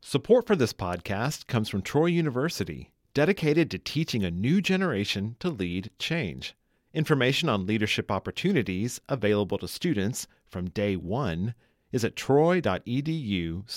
Support for this podcast comes from Troy University, dedicated to teaching a new generation to lead change. Information on leadership opportunities available to students from day one is at troy.edu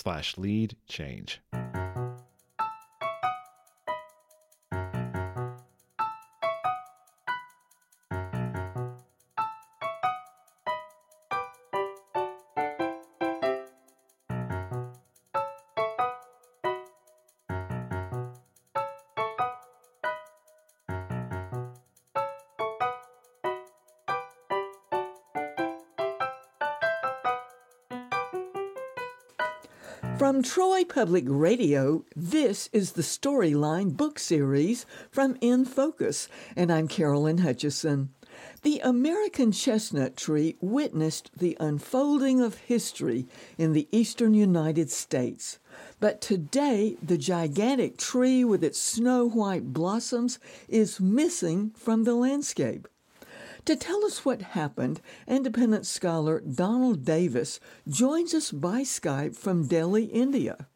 From Troy Public Radio, this is the Storyline book series from In Focus, and I'm Carolyn Hutcheson. The American chestnut tree witnessed the unfolding of history in the eastern United States. But today, the gigantic tree with its snow white blossoms is missing from the landscape. To tell us what happened, independent scholar Donald Davis joins us by Skype from Delhi, India.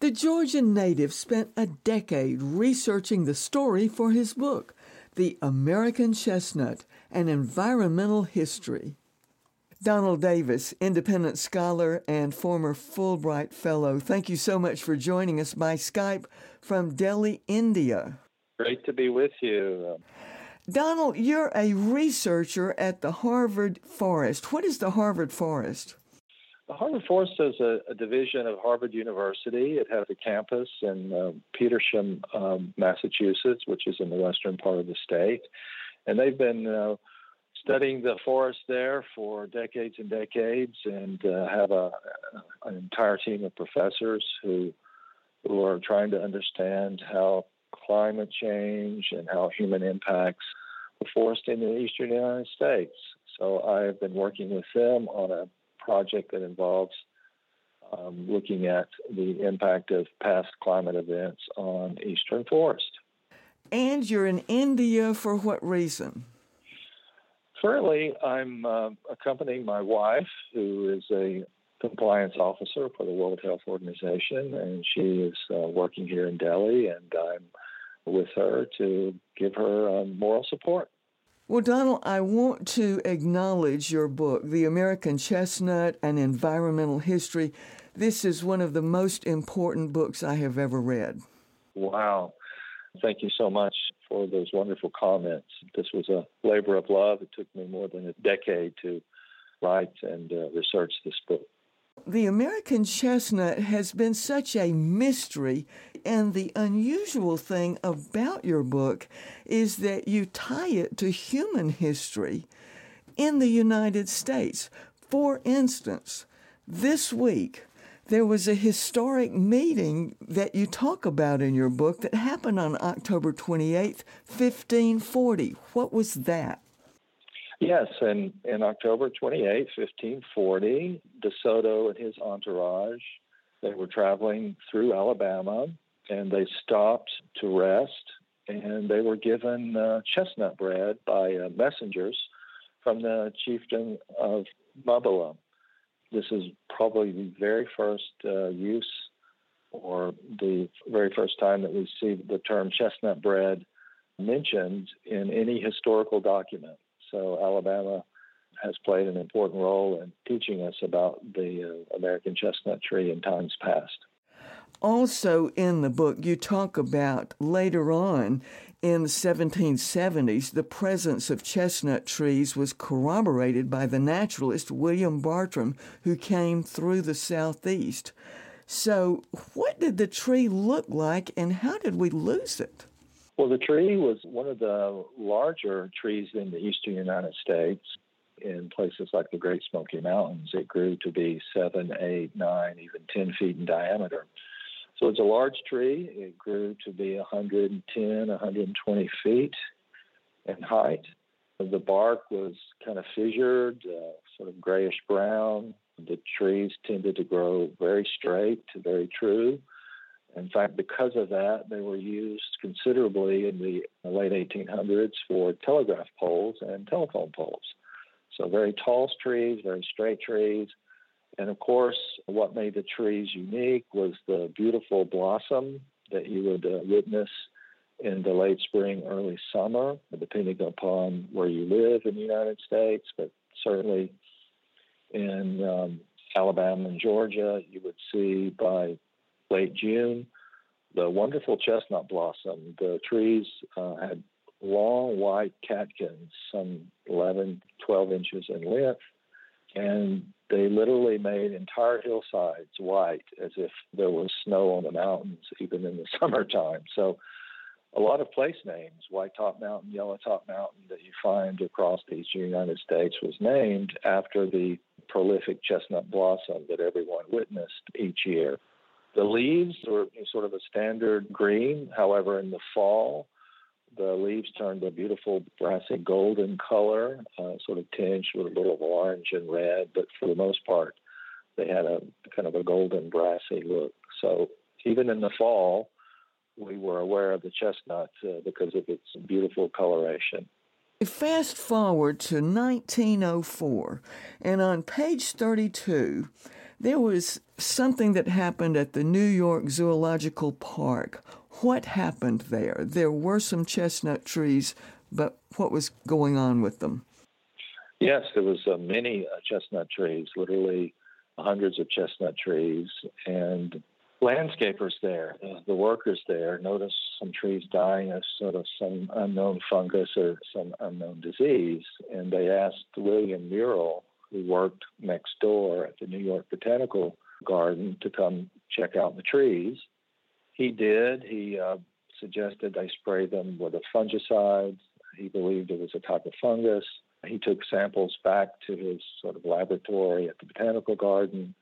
The Georgian native spent a decade researching the story for his book, The American Chestnut An Environmental History. Donald Davis, independent scholar and former Fulbright Fellow, thank you so much for joining us by Skype from Delhi, India. Great to be with you. Donald, you're a researcher at the Harvard Forest. What is the Harvard Forest? The Harvard Forest is a, a division of Harvard University. It has a campus in uh, Petersham, um, Massachusetts, which is in the western part of the state. And they've been uh, studying the forest there for decades and decades and uh, have a, an entire team of professors who, who are trying to understand how climate change and how human impacts the forest in the eastern United States. So I've been working with them on a project that involves um, looking at the impact of past climate events on eastern forest. And you're in India for what reason? Currently, I'm uh, accompanying my wife, who is a compliance officer for the World Health Organization, and she is uh, working here in Delhi, and I'm with her to give her um, moral support. Well, Donald, I want to acknowledge your book, The American Chestnut and Environmental History. This is one of the most important books I have ever read. Wow. Thank you so much for those wonderful comments. This was a labor of love. It took me more than a decade to write and uh, research this book. The American chestnut has been such a mystery, and the unusual thing about your book is that you tie it to human history in the United States. For instance, this week, there was a historic meeting that you talk about in your book that happened on October 28th, 1540. What was that? Yes, and in October 28, 1540, DeSoto and his entourage, they were traveling through Alabama and they stopped to rest and they were given uh, chestnut bread by uh, messengers from the chieftain of Mabala. This is probably the very first uh, use or the very first time that we see the term chestnut bread mentioned in any historical document. So Alabama has played an important role in teaching us about the uh, American chestnut tree in times past. Also, in the book, you talk about later on in the 1770s, the presence of chestnut trees was corroborated by the naturalist William Bartram, who came through the southeast. So, what did the tree look like, and how did we lose it? Well, the tree was one of the larger trees in the eastern United States. In places like the Great Smoky Mountains, it grew to be seven, eight, nine, even 10 feet in diameter. So it's a large tree. It grew to be 110, 120 feet in height. The bark was kind of fissured, uh, sort of grayish brown. The trees tended to grow very straight, very true. In fact, because of that, they were used considerably in the late 1800s for telegraph poles and telephone poles. So, very tall trees, very straight trees, And of course, what made the trees unique was the beautiful blossom that you would uh, witness in the late spring, early summer, depending upon where you live in the United States, but certainly in um, Alabama and Georgia, you would see by late June the wonderful chestnut blossom. The trees uh, had long white catkins, some 11, 12 inches in length, and they literally made entire hillsides white as if there was snow on the mountains, even in the summertime. So, a lot of place names, White Top Mountain, Yellow Top Mountain, that you find across the eastern United States was named after the prolific chestnut blossom that everyone witnessed each year. The leaves were sort of a standard green. However, in the fall, the leaves turned a beautiful brassy golden color, uh, sort of tinged with a little of orange and red, but for the most part, they had a kind of a golden brassy look. So even in the fall, we were aware of the chestnut uh, because of its beautiful coloration. Fast forward to 1904, and on page 32, there was something that happened at the New York Zoological Park. What happened there? There were some chestnut trees, but what was going on with them? Yes, there was uh, many uh, chestnut trees, literally hundreds of chestnut trees, and landscapers there, uh, the workers there, noticed some trees dying of sort of some unknown fungus or some unknown disease. And they asked William Murrill, who worked next door at the New York Botanical Garden, to come check out the trees. He did. He uh, suggested they spray them with a fungicide. He believed it was a type of fungus. He took samples back to his sort of laboratory at the Botanical Garden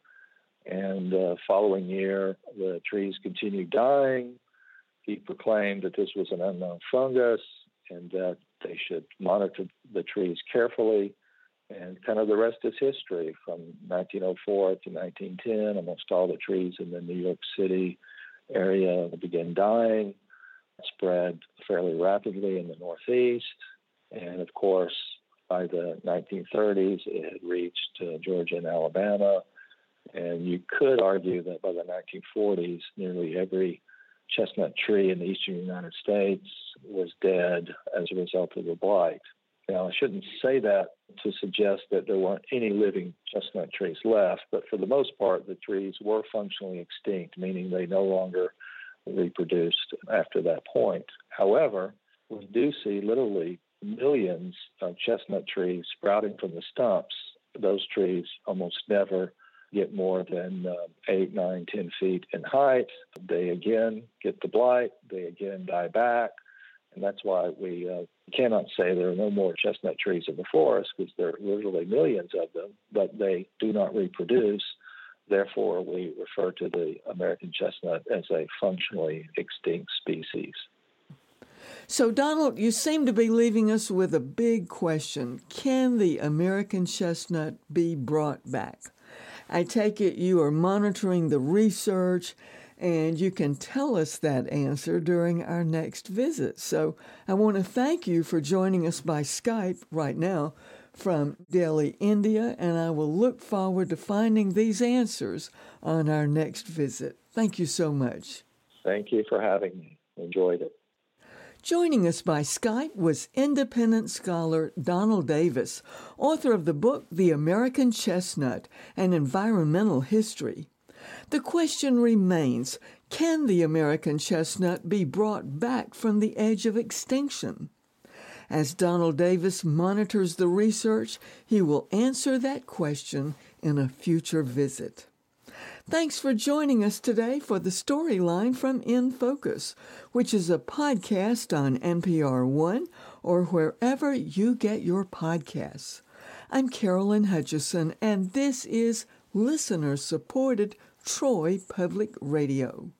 and uh, following year, the trees continued dying. He proclaimed that this was an unknown fungus and that they should monitor the trees carefully. And kind of the rest is history. From 1904 to 1910, almost all the trees in the New York City area began dying, spread fairly rapidly in the Northeast. And of course, by the 1930s, it had reached uh, Georgia and Alabama and you could argue that by the 1940s, nearly every chestnut tree in the eastern United States was dead as a result of the blight. Now, I shouldn't say that to suggest that there weren't any living chestnut trees left, but for the most part, the trees were functionally extinct, meaning they no longer reproduced after that point. However, we do see literally millions of chestnut trees sprouting from the stumps. Those trees almost never get more than uh, eight, nine, ten feet in height. They again get the blight. They again die back. And that's why we uh, cannot say there are no more chestnut trees in the forest because there are literally millions of them, but they do not reproduce. Therefore, we refer to the American chestnut as a functionally extinct species. So, Donald, you seem to be leaving us with a big question Can the American chestnut be brought back? I take it you are monitoring the research and you can tell us that answer during our next visit. So I want to thank you for joining us by Skype right now from Delhi, India, and I will look forward to finding these answers on our next visit. Thank you so much. Thank you for having me. Enjoyed it. Joining us by Skype was independent scholar Donald Davis, author of the book The American Chestnut An Environmental History. The question remains can the American chestnut be brought back from the edge of extinction? As Donald Davis monitors the research, he will answer that question in a future visit. Thanks for joining us today for the storyline from In Focus, which is a podcast on NPR One or wherever you get your podcasts. I'm Carolyn Hutcheson, and this is listener supported Troy Public Radio.